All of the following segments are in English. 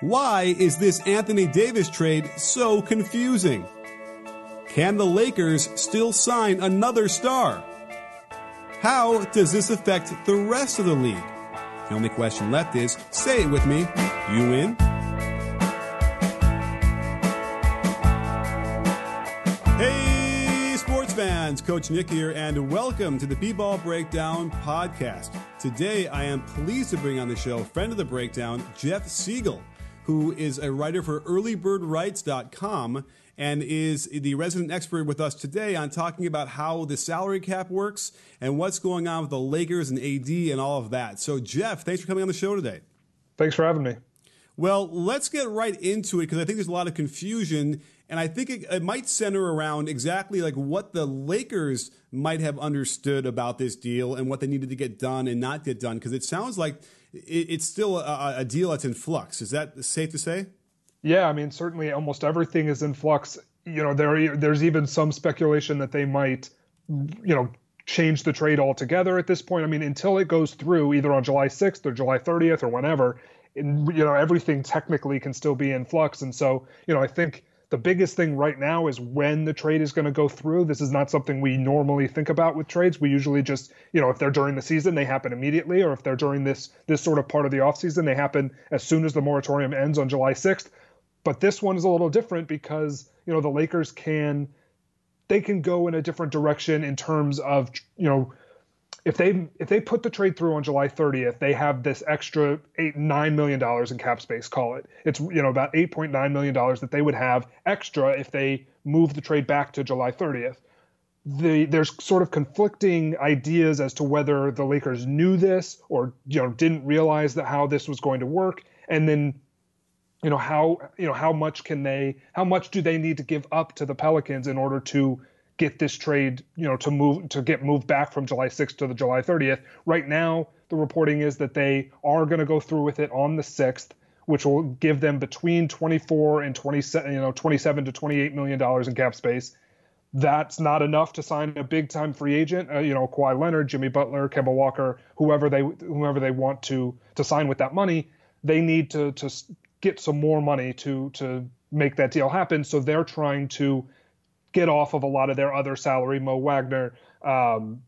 Why is this Anthony Davis trade so confusing? Can the Lakers still sign another star? How does this affect the rest of the league? The only question left is say it with me. You in? Hey, sports fans, Coach Nick here, and welcome to the B Ball Breakdown podcast. Today, I am pleased to bring on the show friend of the breakdown, Jeff Siegel who is a writer for earlybirdrights.com and is the resident expert with us today on talking about how the salary cap works and what's going on with the Lakers and AD and all of that. So, Jeff, thanks for coming on the show today. Thanks for having me. Well, let's get right into it because I think there's a lot of confusion, and I think it, it, might center around exactly like what the Lakers might have understood about this deal and what they needed to get done and not get done. Because it sounds like it's still a, a deal that's in flux. Is that safe to say? Yeah, I mean, certainly almost everything is in flux. You know, there there's even some speculation that they might, you know, change the trade altogether at this point. I mean, until it goes through either on July 6th or July 30th or whenever, and, you know, everything technically can still be in flux. And so, you know, I think the biggest thing right now is when the trade is going to go through. This is not something we normally think about with trades. We usually just, you know, if they're during the season, they happen immediately, or if they're during this this sort of part of the offseason, they happen as soon as the moratorium ends on July 6th. But this one is a little different because, you know, the Lakers can they can go in a different direction in terms of, you know, if they if they put the trade through on July 30th, they have this extra eight nine million dollars in cap space. Call it it's you know about 8.9 million dollars that they would have extra if they move the trade back to July 30th. The, there's sort of conflicting ideas as to whether the Lakers knew this or you know didn't realize that how this was going to work, and then you know how you know how much can they how much do they need to give up to the Pelicans in order to get this trade, you know, to move to get moved back from July 6th to the July 30th. Right now, the reporting is that they are going to go through with it on the 6th, which will give them between 24 and 27, you know, 27 to 28 million dollars in cap space. That's not enough to sign a big time free agent, uh, you know, Kawhi Leonard, Jimmy Butler, Kemba Walker, whoever they whoever they want to to sign with that money. They need to to get some more money to to make that deal happen. So they're trying to get off of a lot of their other salary, Mo Wagner, um,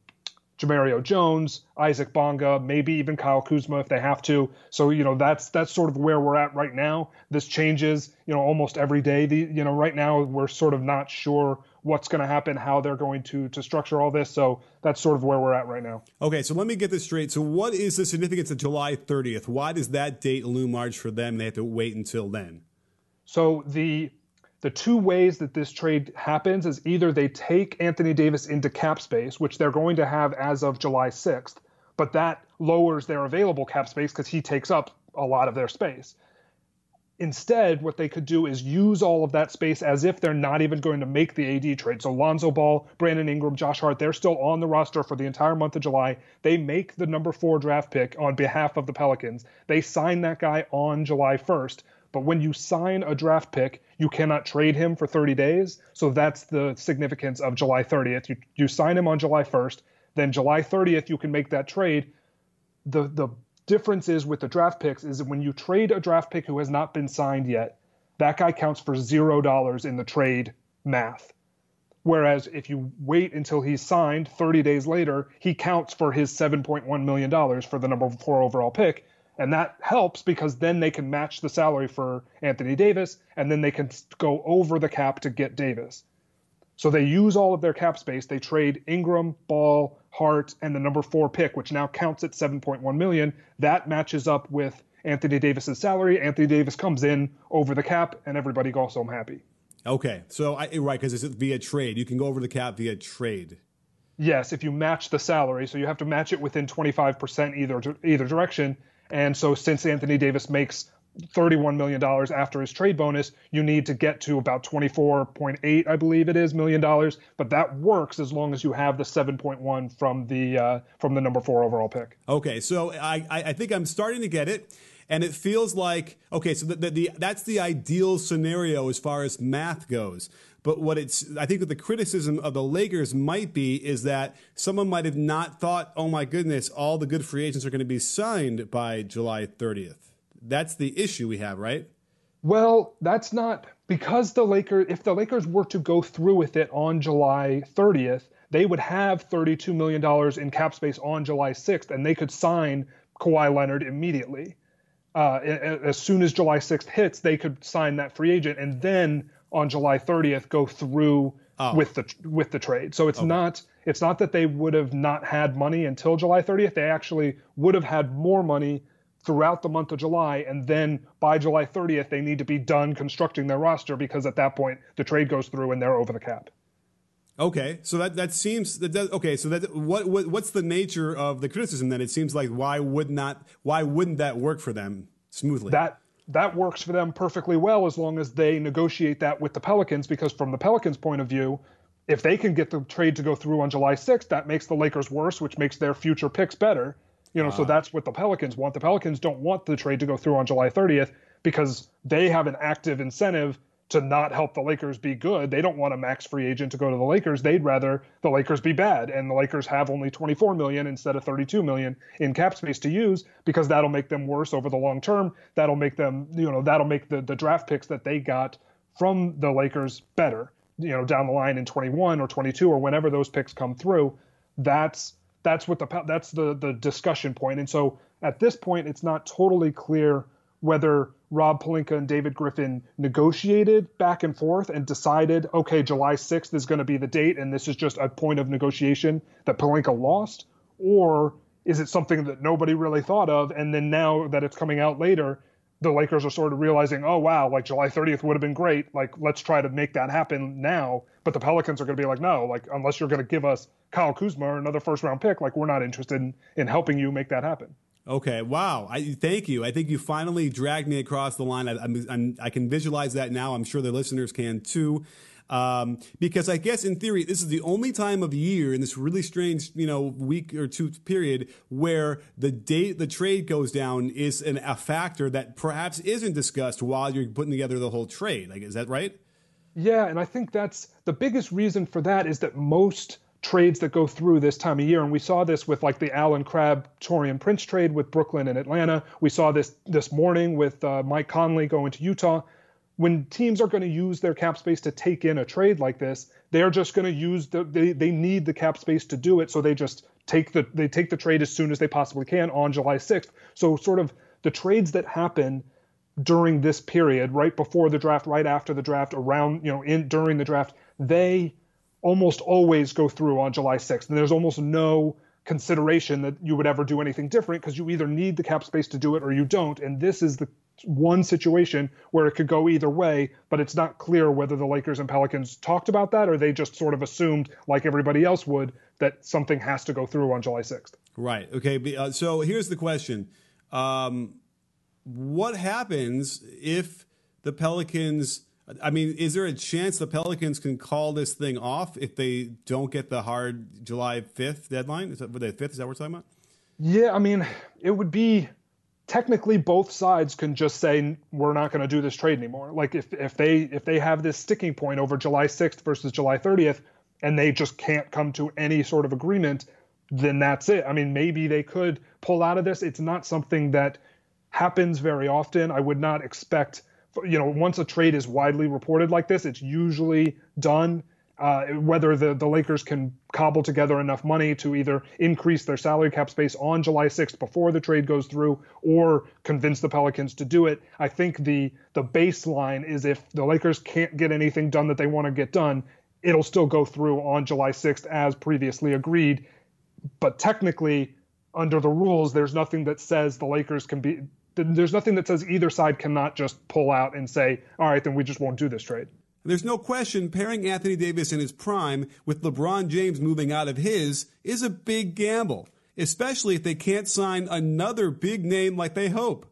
Jemerrio Jones, Isaac Bonga, maybe even Kyle Kuzma if they have to. So you know that's that's sort of where we're at right now. This changes you know almost every day. The you know right now we're sort of not sure what's going to happen, how they're going to to structure all this. So that's sort of where we're at right now. Okay, so let me get this straight. So what is the significance of July 30th? Why does that date loom large for them? They have to wait until then. So the the two ways that this trade happens is either they take Anthony Davis into cap space, which they're going to have as of July 6th, but that lowers their available cap space because he takes up a lot of their space. Instead, what they could do is use all of that space as if they're not even going to make the AD trade. So Lonzo Ball, Brandon Ingram, Josh Hart, they're still on the roster for the entire month of July. They make the number four draft pick on behalf of the Pelicans. They sign that guy on July 1st. But when you sign a draft pick, you cannot trade him for 30 days. So that's the significance of July 30th. You, you sign him on July 1st, then July 30th, you can make that trade. The, the difference is with the draft picks is that when you trade a draft pick who has not been signed yet, that guy counts for zero dollars in the trade math. Whereas if you wait until he's signed 30 days later, he counts for his $7.1 million for the number four overall pick. And that helps because then they can match the salary for Anthony Davis and then they can go over the cap to get Davis. So they use all of their cap space. They trade Ingram, Ball, Hart, and the number four pick, which now counts at 7.1 million. That matches up with Anthony Davis's salary. Anthony Davis comes in over the cap, and everybody goes home happy. Okay, so I, right because it's via trade. You can go over the cap via trade. yes, if you match the salary, so you have to match it within 25% either either direction. And so since Anthony Davis makes $31 million after his trade bonus, you need to get to about 24.8, I believe it is, million dollars. But that works as long as you have the 7.1 from the uh, from the number four overall pick. Okay, so I I think I'm starting to get it. And it feels like okay, so the, the, the that's the ideal scenario as far as math goes. But what it's, I think, what the criticism of the Lakers might be is that someone might have not thought, oh my goodness, all the good free agents are going to be signed by July 30th. That's the issue we have, right? Well, that's not because the Lakers, if the Lakers were to go through with it on July 30th, they would have $32 million in cap space on July 6th, and they could sign Kawhi Leonard immediately. Uh, as soon as July 6th hits, they could sign that free agent, and then on July 30th go through oh. with the with the trade. So it's okay. not it's not that they would have not had money until July 30th. They actually would have had more money throughout the month of July, and then by July 30th, they need to be done constructing their roster because at that point the trade goes through and they're over the cap. Okay, so that that seems that does, okay. So that what, what what's the nature of the criticism then? It seems like why would not why wouldn't that work for them smoothly? That that works for them perfectly well as long as they negotiate that with the Pelicans because from the Pelicans point of view, if they can get the trade to go through on July 6th, that makes the Lakers worse, which makes their future picks better. You know, uh, so that's what the Pelicans want. The Pelicans don't want the trade to go through on July 30th because they have an active incentive to not help the Lakers be good. They don't want a max free agent to go to the Lakers. They'd rather the Lakers be bad and the Lakers have only 24 million instead of 32 million in cap space to use because that'll make them worse over the long term. That'll make them, you know, that'll make the the draft picks that they got from the Lakers better, you know, down the line in 21 or 22 or whenever those picks come through. That's that's what the that's the the discussion point. And so at this point it's not totally clear whether Rob Pelinka and David Griffin negotiated back and forth and decided, okay, July 6th is going to be the date, and this is just a point of negotiation that Pelinka lost? Or is it something that nobody really thought of? And then now that it's coming out later, the Lakers are sort of realizing, oh, wow, like July 30th would have been great. Like, let's try to make that happen now. But the Pelicans are going to be like, no, like, unless you're going to give us Kyle Kuzma or another first round pick, like, we're not interested in, in helping you make that happen. Okay. Wow. I thank you. I think you finally dragged me across the line. I, I'm, I'm, i can visualize that now. I'm sure the listeners can too. Um, because I guess in theory, this is the only time of year in this really strange, you know, week or two period where the date the trade goes down is an, a factor that perhaps isn't discussed while you're putting together the whole trade. Like, is that right? Yeah, and I think that's the biggest reason for that is that most trades that go through this time of year. And we saw this with like the Allen Crabbe Taurean Prince trade with Brooklyn and Atlanta. We saw this this morning with uh, Mike Conley going to Utah. When teams are going to use their cap space to take in a trade like this, they're just going to use the they, they need the cap space to do it. So they just take the they take the trade as soon as they possibly can on July 6th. So sort of the trades that happen during this period, right before the draft, right after the draft, around, you know, in during the draft, they almost always go through on July 6th. And there's almost no consideration that you would ever do anything different because you either need the cap space to do it or you don't. And this is the one situation where it could go either way, but it's not clear whether the Lakers and Pelicans talked about that or they just sort of assumed, like everybody else would, that something has to go through on July 6th. Right. Okay. Uh, so here's the question um, What happens if the Pelicans I mean, is there a chance the Pelicans can call this thing off if they don't get the hard July 5th deadline? Is that the 5th? Is that what we're talking about? Yeah, I mean, it would be technically both sides can just say we're not going to do this trade anymore. Like if if they if they have this sticking point over July 6th versus July 30th and they just can't come to any sort of agreement, then that's it. I mean, maybe they could pull out of this. It's not something that happens very often. I would not expect you know, once a trade is widely reported like this, it's usually done. Uh, whether the, the Lakers can cobble together enough money to either increase their salary cap space on July 6th before the trade goes through or convince the Pelicans to do it. I think the the baseline is if the Lakers can't get anything done that they want to get done, it'll still go through on July 6th as previously agreed. But technically, under the rules, there's nothing that says the Lakers can be there's nothing that says either side cannot just pull out and say, all right, then we just won't do this trade. There's no question pairing Anthony Davis in his prime with LeBron James moving out of his is a big gamble, especially if they can't sign another big name like they hope.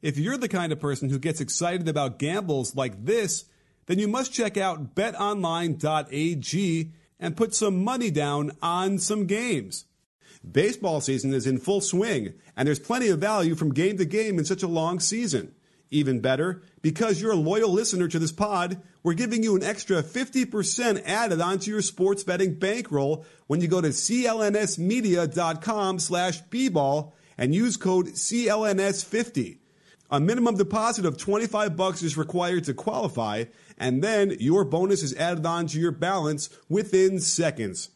If you're the kind of person who gets excited about gambles like this, then you must check out betonline.ag and put some money down on some games. Baseball season is in full swing, and there's plenty of value from game to game in such a long season. Even better, because you're a loyal listener to this pod, we're giving you an extra 50% added onto your sports betting bankroll when you go to clnsmedia.com slash bball and use code CLNS50. A minimum deposit of 25 bucks is required to qualify, and then your bonus is added on to your balance within seconds.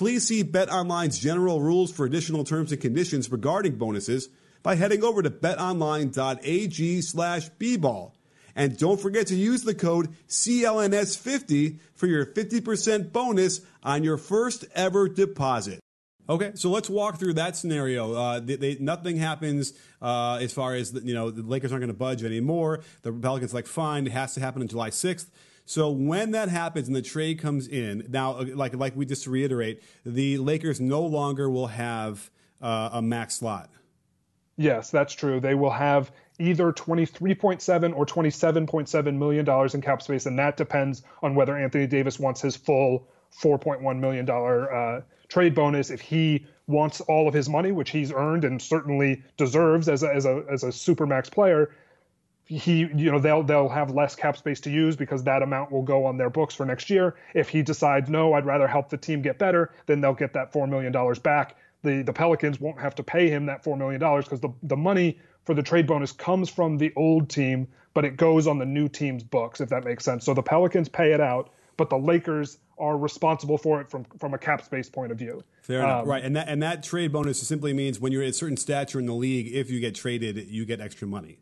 Please see BetOnline's general rules for additional terms and conditions regarding bonuses by heading over to betonline.ag slash bball. And don't forget to use the code CLNS50 for your 50% bonus on your first ever deposit. Okay, so let's walk through that scenario. Uh, they, they, nothing happens uh, as far as you know the Lakers aren't going to budge anymore. The Pelicans like fine, it has to happen on July sixth. So when that happens and the trade comes in, now uh, like like we just reiterate, the Lakers no longer will have uh, a max slot. Yes, that's true. They will have either 23.7 or 27.7 million dollars in cap space, and that depends on whether Anthony Davis wants his full 4.1 million dollar uh, trade bonus. If he wants all of his money, which he's earned and certainly deserves as a, as a as a supermax player, he you know they'll they'll have less cap space to use because that amount will go on their books for next year. If he decides no, I'd rather help the team get better, then they'll get that four million dollars back the the Pelicans won't have to pay him that four million dollars because the the money for the trade bonus comes from the old team, but it goes on the new team's books, if that makes sense. So the Pelicans pay it out, but the Lakers are responsible for it from from a cap space point of view. Fair enough, um, right? And that and that trade bonus simply means when you're at a certain stature in the league, if you get traded, you get extra money.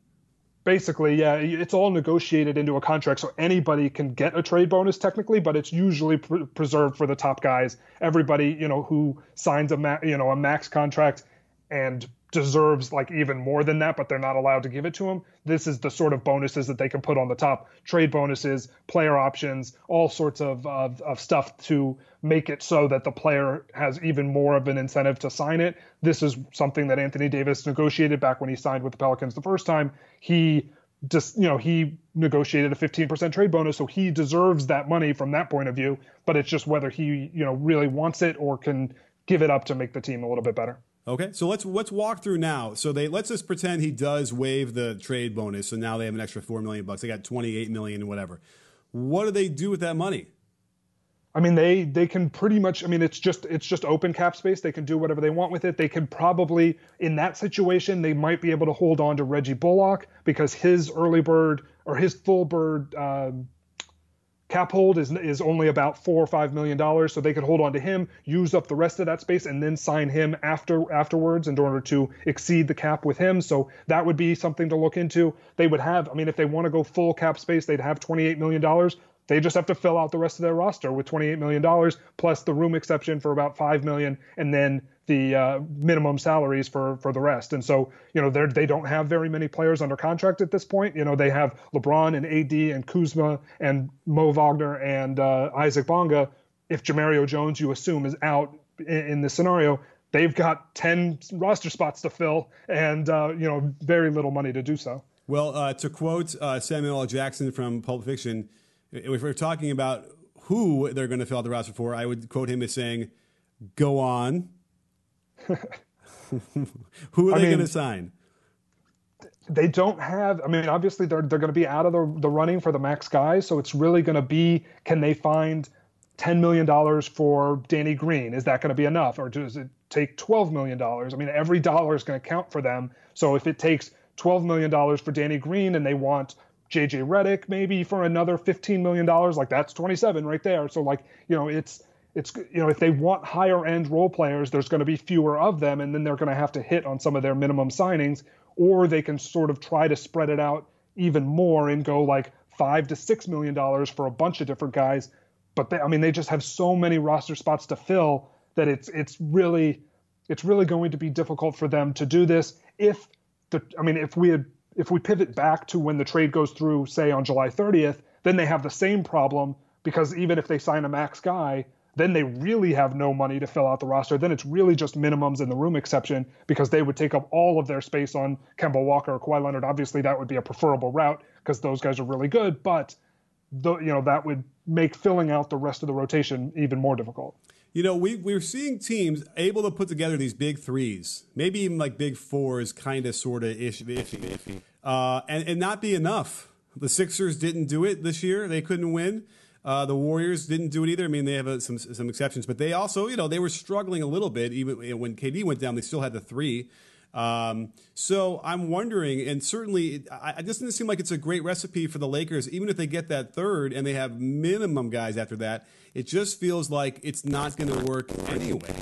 Basically, yeah, it's all negotiated into a contract, so anybody can get a trade bonus technically, but it's usually pre- preserved for the top guys. Everybody, you know, who signs a ma- you know a max contract and deserves like even more than that, but they're not allowed to give it to him. This is the sort of bonuses that they can put on the top: trade bonuses, player options, all sorts of of, of stuff to make it so that the player has even more of an incentive to sign it. This is something that Anthony Davis negotiated back when he signed with the Pelicans the first time. He just you know he negotiated a 15% trade bonus so he deserves that money from that point of view but it's just whether he you know really wants it or can give it up to make the team a little bit better Okay, so let's let's walk through now. So they let's just pretend he does waive the trade bonus, so now they have an extra four million bucks. They got twenty eight million, whatever. What do they do with that money? I mean, they they can pretty much. I mean, it's just it's just open cap space. They can do whatever they want with it. They can probably, in that situation, they might be able to hold on to Reggie Bullock because his early bird or his full bird. Um, cap hold is is only about four or five million dollars, so they could hold on to him, use up the rest of that space, and then sign him after afterwards in order to exceed the cap with him. So that would be something to look into. They would have, I mean, if they want to go full cap space, they'd have twenty eight million dollars. They just have to fill out the rest of their roster with twenty eight million dollars plus the room exception for about five million, and then the uh, minimum salaries for for the rest. And so, you know, they don't have very many players under contract at this point. You know, they have LeBron and AD and Kuzma and Mo Wagner and uh, Isaac Bonga. If Jemerrio Jones, you assume, is out in, in this scenario, they've got 10 roster spots to fill and, uh, you know, very little money to do so. Well, uh, to quote uh, Samuel L. Jackson from Pulp Fiction, if we're talking about who they're going to fill out the roster for, I would quote him as saying, go on Who are they going to sign? They don't have. I mean, obviously they're they're going to be out of the the running for the max guys. So it's really going to be can they find ten million dollars for Danny Green? Is that going to be enough, or does it take twelve million dollars? I mean, every dollar is going to count for them. So if it takes twelve million dollars for Danny Green and they want JJ Redick maybe for another fifteen million dollars, like that's twenty seven right there. So like you know it's it's you know if they want higher end role players there's going to be fewer of them and then they're going to have to hit on some of their minimum signings or they can sort of try to spread it out even more and go like 5 to 6 million dollars for a bunch of different guys. But they, I mean they just have so many roster spots to fill that it's it's really it's really going to be difficult for them to do this. If the I mean if we had if we pivot back to when the trade goes through say on July 30th then they have the same problem because even if they sign a max guy, then they really have no money to fill out the roster. Then it's really just minimums in the room exception because they would take up all of their space on Kemba Walker or Kawhi Leonard. Obviously, that would be a preferable route because those guys are really good, but the, you know that would make filling out the rest of the rotation even more difficult. You know, we we're seeing teams able to put together these big threes, maybe even like big fours, kind of, sort of ish, iffy, iffy, uh, and and not be enough. The Sixers didn't do it this year; they couldn't win. Uh, the Warriors didn't do it either. I mean, they have uh, some some exceptions, but they also, you know, they were struggling a little bit. Even when KD went down, they still had the three. Um, so I'm wondering, and certainly, I, it doesn't seem like it's a great recipe for the Lakers. Even if they get that third and they have minimum guys after that, it just feels like it's not going to work anyway.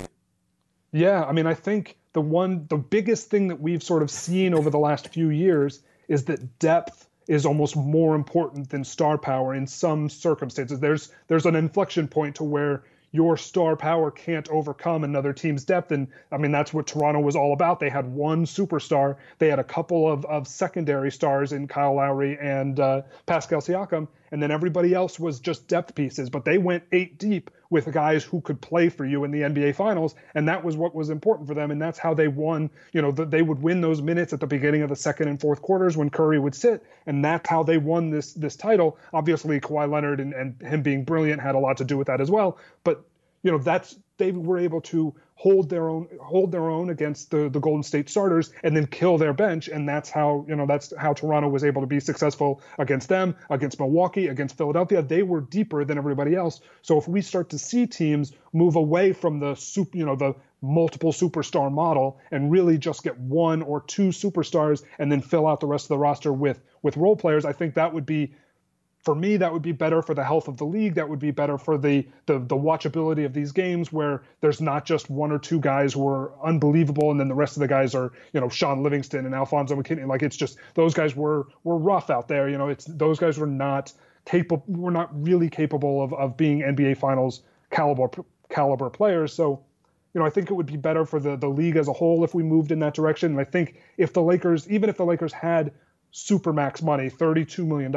Yeah, I mean, I think the one, the biggest thing that we've sort of seen over the last few years is that depth is almost more important than star power in some circumstances. There's there's an inflection point to where your star power can't overcome another team's depth. And I mean, that's what Toronto was all about. They had one superstar, they had a couple of, of secondary stars in Kyle Lowry and uh, Pascal Siakam, and then everybody else was just depth pieces. But they went eight deep with guys who could play for you in the NBA Finals, and that was what was important for them. And that's how they won. You know, they would win those minutes at the beginning of the second and fourth quarters when Curry would sit, and that's how they won this this title. Obviously, Kawhi Leonard and, and him being brilliant had a lot to do with that as well. But you know, that's they were able to hold their own hold their own against the the Golden State starters and then kill their bench. And that's how you know that's how Toronto was able to be successful against them against Milwaukee against Philadelphia. They were deeper than everybody else. So if we start to see teams move away from the super you know the multiple superstar model and really just get one or two superstars and then fill out the rest of the roster with with role players I think that would be for me, that would be better for the health of the league. That would be better for the, the the watchability of these games, where there's not just one or two guys who are unbelievable, and then the rest of the guys are, you know, Shaun Livingston and Alfonzo McKinnie. Like it's just those guys were were rough out there. You know, it's those guys were not capable, were not really capable of of being NBA Finals caliber caliber players. So, you know, I think it would be better for the the league as a whole if we moved in that direction. And I think if the Lakers, even if the Lakers had supermax money, $32 million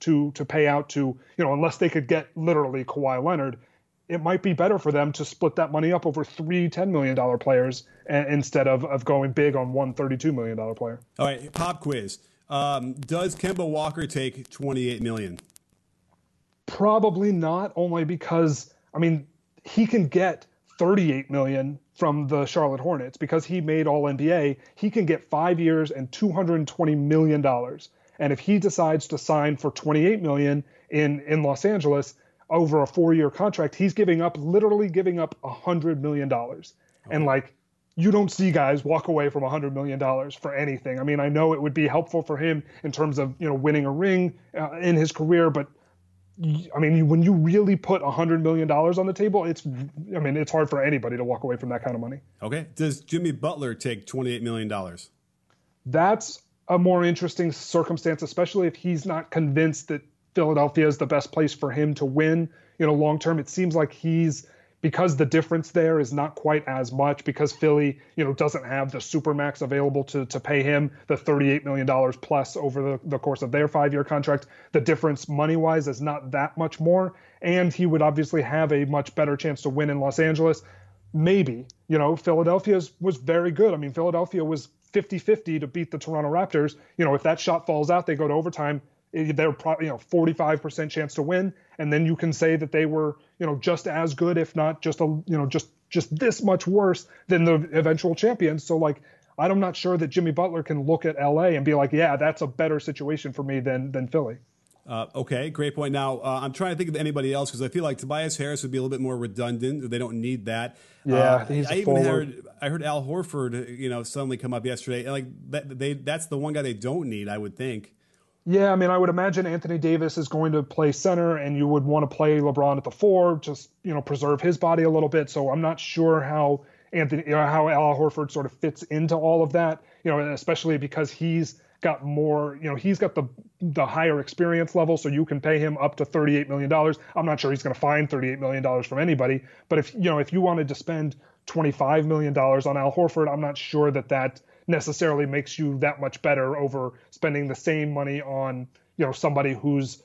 to to pay out to, you know, unless they could get literally Kawhi Leonard, it might be better for them to split that money up over three $10 million players instead of, of going big on one $32 million player. All right, pop quiz. Um, does Kemba Walker take 28 million? Probably not, only because, I mean, he can get 38 million from the Charlotte Hornets because he made all NBA. He can get five years and 220 million dollars. And if he decides to sign for 28 million in in Los Angeles over a four year contract, he's giving up literally giving up a hundred million dollars. Okay. And like you don't see guys walk away from a hundred million dollars for anything. I mean, I know it would be helpful for him in terms of you know winning a ring uh, in his career, but I mean, when you really put a hundred million dollars on the table, it's I mean, it's hard for anybody to walk away from that kind of money. Okay. Does Jimmy Butler take twenty eight million dollars? That's a more interesting circumstance, especially if he's not convinced that Philadelphia is the best place for him to win. You know, long term, it seems like he's because the difference there is not quite as much because Philly, you know, doesn't have the supermax available to to pay him the 38 million dollars plus over the, the course of their five-year contract. The difference money-wise is not that much more, and he would obviously have a much better chance to win in Los Angeles. Maybe, you know, Philadelphia was very good. I mean, Philadelphia was 50-50 to beat the Toronto Raptors. You know, if that shot falls out, they go to overtime they're probably you know 45% chance to win and then you can say that they were you know just as good if not just a you know just just this much worse than the eventual champions so like i'm not sure that jimmy butler can look at la and be like yeah that's a better situation for me than than philly uh, okay, great point. Now uh, I'm trying to think of anybody else because I feel like Tobias Harris would be a little bit more redundant. They don't need that. Yeah, uh, I even forward. heard I heard Al Horford, you know, suddenly come up yesterday. Like that, they that's the one guy they don't need, I would think. Yeah, I mean, I would imagine Anthony Davis is going to play center, and you would want to play LeBron at the four, just you know, preserve his body a little bit. So I'm not sure how Anthony, you know, how Al Horford sort of fits into all of that. You know, especially because he's got more, you know, he's got the the higher experience level, so you can pay him up to 38 million dollars. I'm not sure he's going to find 38 million dollars from anybody, but if you know, if you wanted to spend 25 million dollars on Al Horford, I'm not sure that that necessarily makes you that much better over spending the same money on you know somebody who's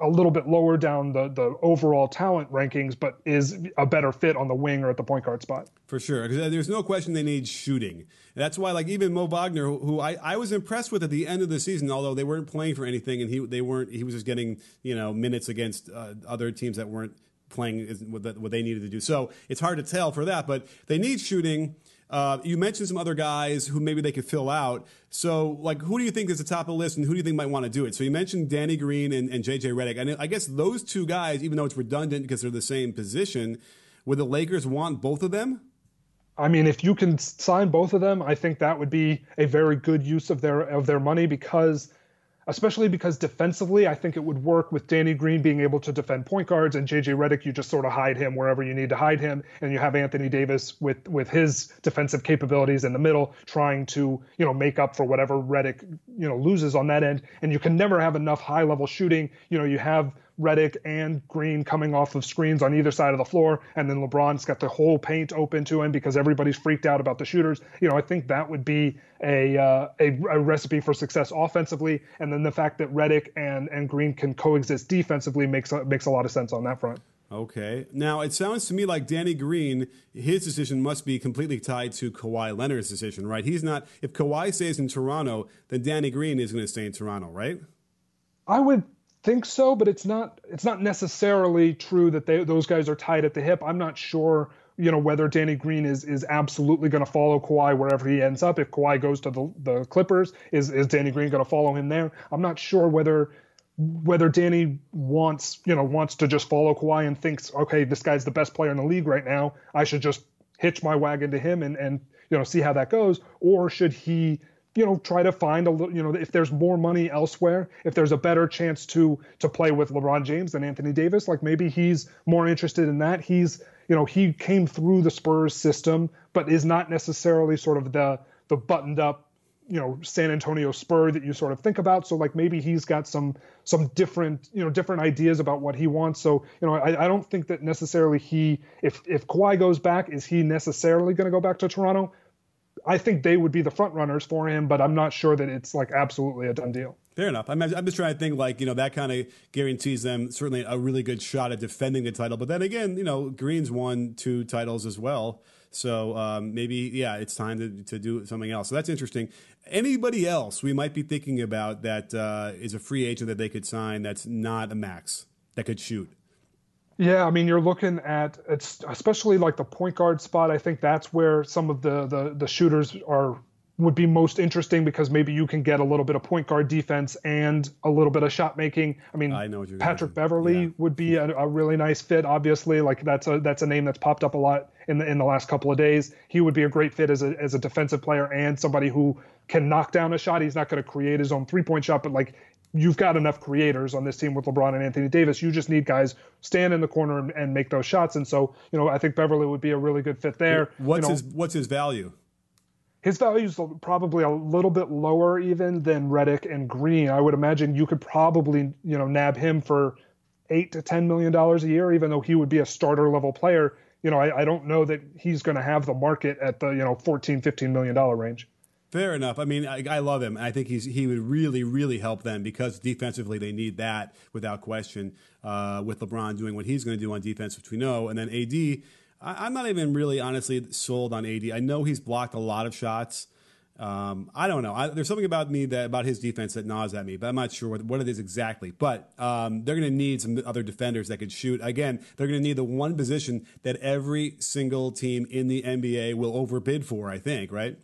a little bit lower down the the overall talent rankings, but is a better fit on the wing or at the point guard spot. For sure, there's no question they need shooting. That's why, like even Mo Wagner, who, who I, I was impressed with at the end of the season, although they weren't playing for anything, and he they weren't he was just getting you know minutes against uh, other teams that weren't playing what they needed to do. So it's hard to tell for that, but they need shooting. Uh, you mentioned some other guys who maybe they could fill out. So, like, who do you think is the top of the list, and who do you think might want to do it? So, you mentioned Danny Green and, and JJ Redick, and I guess those two guys, even though it's redundant because they're the same position, would the Lakers want both of them? I mean, if you can sign both of them, I think that would be a very good use of their of their money because especially because defensively, I think it would work with Danny Green being able to defend point guards and JJ Redick, you just sort of hide him wherever you need to hide him, and you have Anthony Davis with with his defensive capabilities in the middle, trying to you know make up for whatever Redick you know loses on that end, and you can never have enough high level shooting. You know, you have Redick and Green coming off of screens on either side of the floor, and then LeBron's got the whole paint open to him because everybody's freaked out about the shooters. You know, I think that would be a uh, a, a, recipe for success offensively, and then the fact that Redick and and Green can coexist defensively makes makes a lot of sense on that front. Okay. Now it sounds to me like Danny Green, his decision must be completely tied to Kawhi Leonard's decision, right? He's not. If Kawhi stays in Toronto, then Danny Green is going to stay in Toronto, right? I would think so, but it's not it's not necessarily true that they, those guys are tied at the hip. I'm not sure, you know, whether Danny Green is is absolutely going to follow Kawhi wherever he ends up. If Kawhi goes to the, the Clippers, is is Danny Green going to follow him there? I'm not sure whether whether Danny wants, you know, wants to just follow Kawhi and thinks, okay, this guy's the best player in the league right now. I should just hitch my wagon to him and and you know see how that goes, or should he you know try to find a little you know if there's more money elsewhere if there's a better chance to to play with LeBron James than Anthony Davis like maybe he's more interested in that. He's you know he came through the Spurs system but is not necessarily sort of the the buttoned up you know San Antonio Spur that you sort of think about. So like maybe he's got some some different you know different ideas about what he wants. So you know I, I don't think that necessarily he if if Kawhi goes back is he necessarily going to go back to Toronto I think they would be the front runners for him, but I'm not sure that it's like absolutely a done deal. Fair enough. I'm, I'm just trying to think like, you know, that kind of guarantees them certainly a really good shot at defending the title. But then again, you know, Green's won two titles as well. So um, maybe, yeah, it's time to, to do something else. So that's interesting. Anybody else we might be thinking about that uh, is a free agent that they could sign that's not a max that could shoot? Yeah, I mean, you're looking at it's especially like the point guard spot. I think that's where some of the the, the shooters are would be most interesting because maybe you can get a little bit of point guard defense and a little bit of shot making. I mean, I know Patrick Beverley yeah. would be a, a, really nice fit. Obviously, like that's a that's a name that's popped up a lot in the in the last couple of days. He would be a great fit as a as a defensive player and somebody who can knock down a shot. He's not going to create his own three point shot, but like you've got enough creators on this team with LeBron and Anthony Davis. You just need guys stand in the corner and, and make those shots. And so, you know, I think Beverley would be a really good fit there. What's you know, his What's his value? His value is probably a little bit lower even than Redick and Green. I would imagine you could probably, you know, nab him for eight to ten million dollars a year, even though he would be a starter level player. You know, I, I don't know that he's going to have the market at the you know 14, 15 million dollar range. Fair enough. I mean, I, I, love him. I think he's he would really, really help them because defensively they need that without question. Uh, with LeBron doing what he's going to do on defense, which we know, and then AD, I, am not even really honestly sold on AD. I know he's blocked a lot of shots. Um, I don't know. I, there's something about me that about his defense that gnaws at me, but I'm not sure what, what it is exactly. But um, they're going to need some other defenders that could shoot. Again, they're going to need the one position that every single team in the NBA will overbid for. I think, right?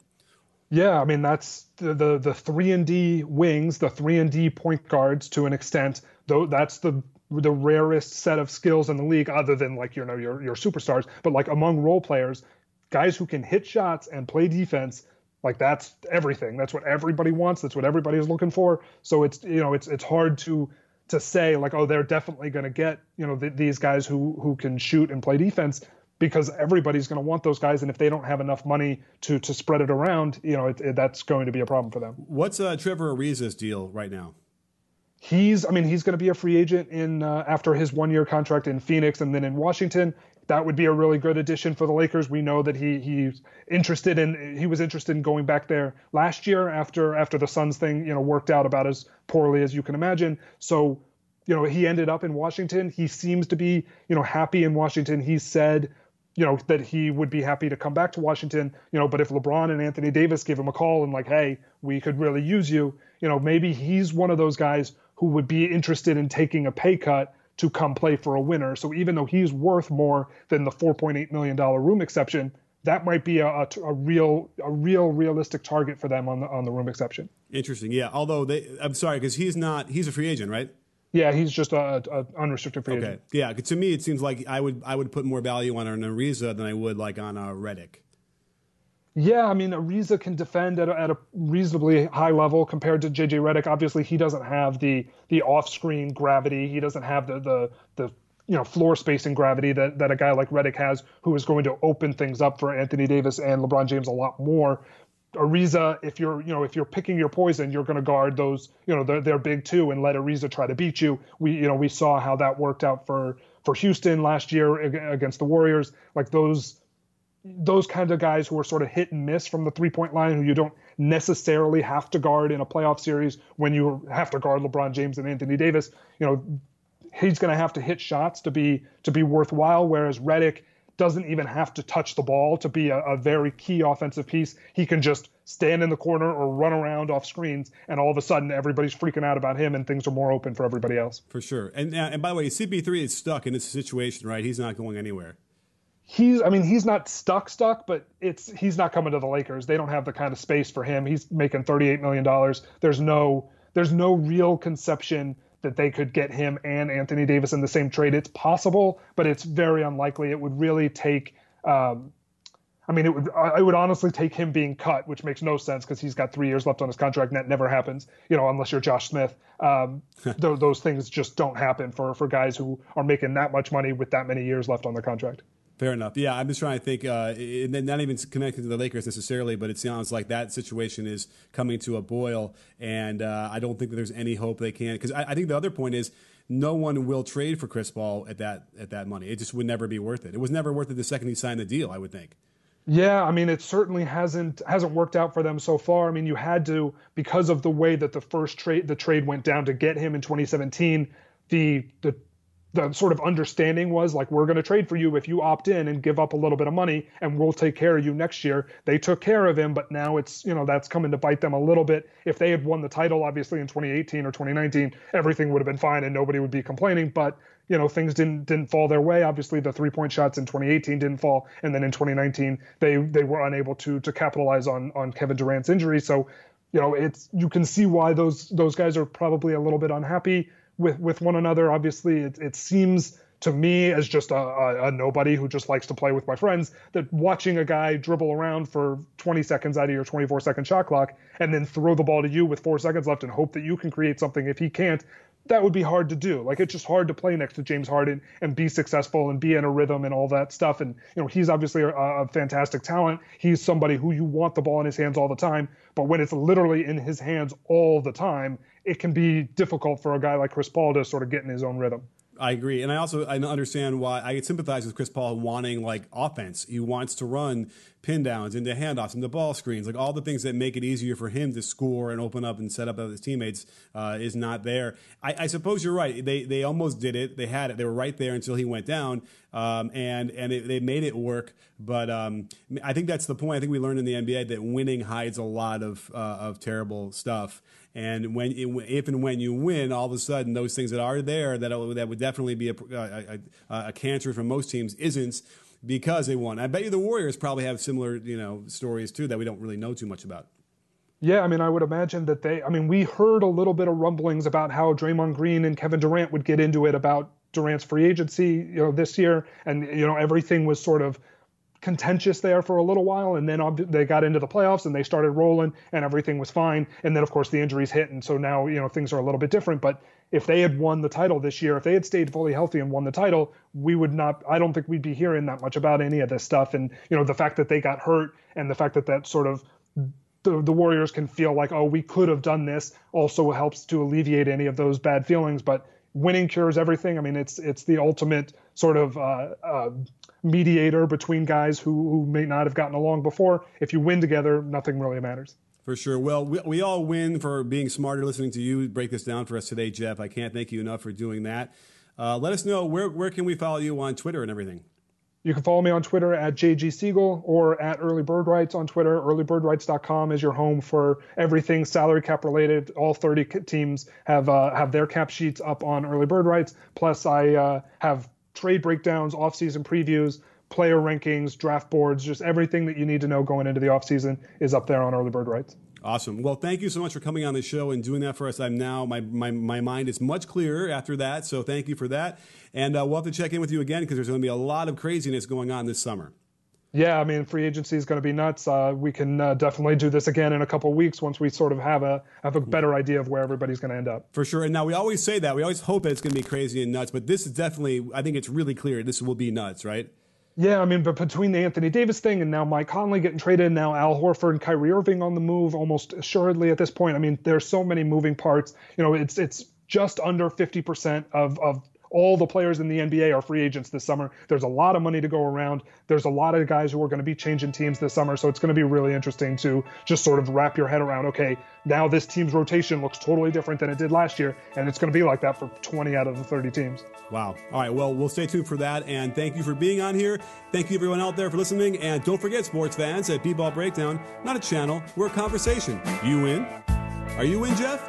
Yeah, I mean that's the the, the three and D wings, the three and D point guards to an extent. Though that's the the rarest set of skills in the league, other than like you know your your superstars. But like among role players, guys who can hit shots and play defense, like that's everything. That's what everybody wants. That's what everybody is looking for. So it's you know it's it's hard to to say like oh they're definitely going to get you know th- these guys who who can shoot and play defense because everybody's going to want those guys, and if they don't have enough money to to spread it around, you know, it, it, that's going to be a problem for them. What's uh, Trevor Ariza's deal right now? He's, I mean, he's going to be a free agent in uh, after his one year contract in Phoenix and then in Washington. That would be a really good addition for the Lakers. We know that he he's interested in he was interested in going back there last year after after the Suns thing you know worked out about as poorly as you can imagine. So you know, he ended up in Washington. He seems to be, you know, happy in Washington. He said, you know, that he would be happy to come back to Washington, you know, but if LeBron and Anthony Davis give him a call and like, hey, we could really use you, you know, maybe he's one of those guys who would be interested in taking a pay cut to come play for a winner. So even though he's worth more than the 4.8 million dollar room exception, that might be a, a, a, real a real realistic target for them on the on the room exception. Interesting, yeah. Although they, I'm sorry because he's not he's a free agent, right? Yeah, he's just a, a unrestricted free okay. agent. Yeah, to me it seems like I would I would put more value on an Ariza than I would like on a Redick. Yeah, I mean Ariza can defend at a, at a reasonably high level compared to JJ Redick. Obviously, he doesn't have the the off-screen gravity. He doesn't have the the the you know floor spacing gravity that, that a guy like Redick has, who is going to open things up for Anthony Davis and LeBron James a lot more. Ariza, if you're you know if you're picking your poison, you're going to guard those you know they're, they're big too and let Ariza try to beat you. We you know we saw how that worked out for for Houston last year against the Warriors. Like those those kind of guys who are sort of hit and miss from the three point line, who you don't necessarily have to guard in a playoff series when you have to guard LeBron James and Anthony Davis. You know, he's going to have to hit shots to be to be worthwhile. Whereas Redick doesn't even have to touch the ball to be a, a, very key offensive piece. He can just stand in the corner or run around off screens, and all of a sudden everybody's freaking out about him, and things are more open for everybody else. For sure. And uh, and by the way, CP3 is stuck in this situation, right? He's not going anywhere. He's, I mean, he's not stuck, stuck, but it's he's not coming to the Lakers. They don't have the kind of space for him. He's making thirty-eight million dollars. There's no, there's no real conception that they could get him and Anthony Davis in the same trade. It's possible, but it's very unlikely. It would really take. Um, I mean, it would. I would honestly take him being cut, which makes no sense because he's got three years left on his contract, and that never happens. You know, unless you're Josh Smith. Um, th- those things just don't happen for for guys who are making that much money with that many years left on their contract. Fair enough. Yeah, I'm just trying to think, uh, and not even connected to the Lakers necessarily, but it sounds like that situation is coming to a boil, and uh, I don't think that there's any hope they can. Because I, I, think the other point is no one will trade for Chris Paul at that at that money. It just would never be worth it. It was never worth it the second he signed the deal. I would think. Yeah, I mean, it certainly hasn't hasn't worked out for them so far. I mean, you had to because of the way that the first trade the trade went down to get him in 2017. The the the sort of understanding was like we're going to trade for you if you opt in and give up a little bit of money and we'll take care of you next year. They took care of him but now it's you know that's coming to bite them a little bit. If they had won the title obviously in 2018 or 2019 everything would have been fine and nobody would be complaining but you know things didn't didn't fall their way. Obviously the three point shots in 2018 didn't fall and then in 2019 they they were unable to to capitalize on on Kevin Durant's injury. So you know it's you can see why those those guys are probably a little bit unhappy with with one another. Obviously, it, it seems to me as just a, a, a, nobody who just likes to play with my friends that watching a guy dribble around for 20 seconds out of your 24 second shot clock and then throw the ball to you with four seconds left and hope that you can create something if he can't that would be hard to do. Like it's just hard to play next to james harden and be successful and be in a rhythm and all that stuff. And you know he's obviously a, a fantastic talent. He's somebody who you want the ball in his hands all the time. But when it's literally in his hands all the time it can be difficult for a guy like Chris Paul to sort of get in his own rhythm. I agree, and I also I understand why I sympathize with Chris Paul wanting like offense. He wants to run pin downs into handoffs into ball screens, like all the things that make it easier for him to score and open up and set up his teammates uh, is not there. I, I, suppose you're right. They they almost did it. They had it. They were right there until he went down, um, and and it, they made it work. But um, I think that's the point. I think we learned in the NBA that winning hides a lot of uh, of terrible stuff. And when if and when you win, all of a sudden those things that are there that that would definitely be a, a, a, a cancer for most teams isn't because they won. I bet you the Warriors probably have similar you know stories too that we don't really know too much about. Yeah, I mean, I would imagine that they. I mean, we heard a little bit of rumblings about how Draymond Green and Kevin Durant would get into it about Durant's free agency, you know, this year, and you know everything was sort of contentious there for a little while, and then they got into the playoffs and they started rolling, and everything was fine. And then of course the injuries hit, and so now you know things are a little bit different. But if they had won the title this year, if they had stayed fully healthy and won the title, we would not. I don't think we'd be hearing that much about any of this stuff. And you know the fact that they got hurt and the fact that that sort of the, the Warriors can feel like, oh, we could have done this, also helps to alleviate any of those bad feelings. But winning cures everything. I mean, it's it's the ultimate sort of uh, uh, mediator between guys who, who may not have gotten along before. If you win together, nothing really matters. For sure. Well, we, we all win for being smarter, listening to you break this down for us today, Jeff. I can't thank you enough for doing that. Uh, let us know where, where can we follow you on Twitter and everything? You can follow me on Twitter at JG Siegel or at Early Bird Rights on Twitter. EarlyBirdRights.com is your home for everything salary cap related. All 30 teams have uh, have their cap sheets up on Early Bird Rights. Plus, I uh, have trade breakdowns, offseason previews, player rankings, draft boards, just everything that you need to know going into the offseason is up there on Early Bird Rights. Awesome. Well, thank you so much for coming on the show and doing that for us. I'm now my my, my mind is much clearer after that. So thank you for that. And uh, we'll have to check in with you again because there's going to be a lot of craziness going on this summer. Yeah, I mean, free agency is going to be nuts. Uh, we can uh, definitely do this again in a couple weeks once we sort of have a have a better idea of where everybody's going to end up. For sure. And now we always say that we always hope that it's going to be crazy and nuts, but this is definitely. I think it's really clear this will be nuts, right? Yeah, I mean, but between the Anthony Davis thing and now Mike Conley getting traded, and now Al Horford and Kyrie Irving on the move, almost assuredly at this point. I mean, there's so many moving parts. You know, it's it's just under 50% of of all the players in the NBA are free agents this summer. There's a lot of money to go around. There's a lot of guys who are going to be changing teams this summer. So it's going to be really interesting to just sort of wrap your head around okay, now this team's rotation looks totally different than it did last year. And it's going to be like that for 20 out of the 30 teams. Wow. All right. Well, we'll stay tuned for that. And thank you for being on here. Thank you, everyone out there, for listening. And don't forget, sports fans, at B Ball Breakdown, not a channel, we're a conversation. You in? Are you in, Jeff?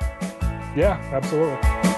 Yeah, absolutely.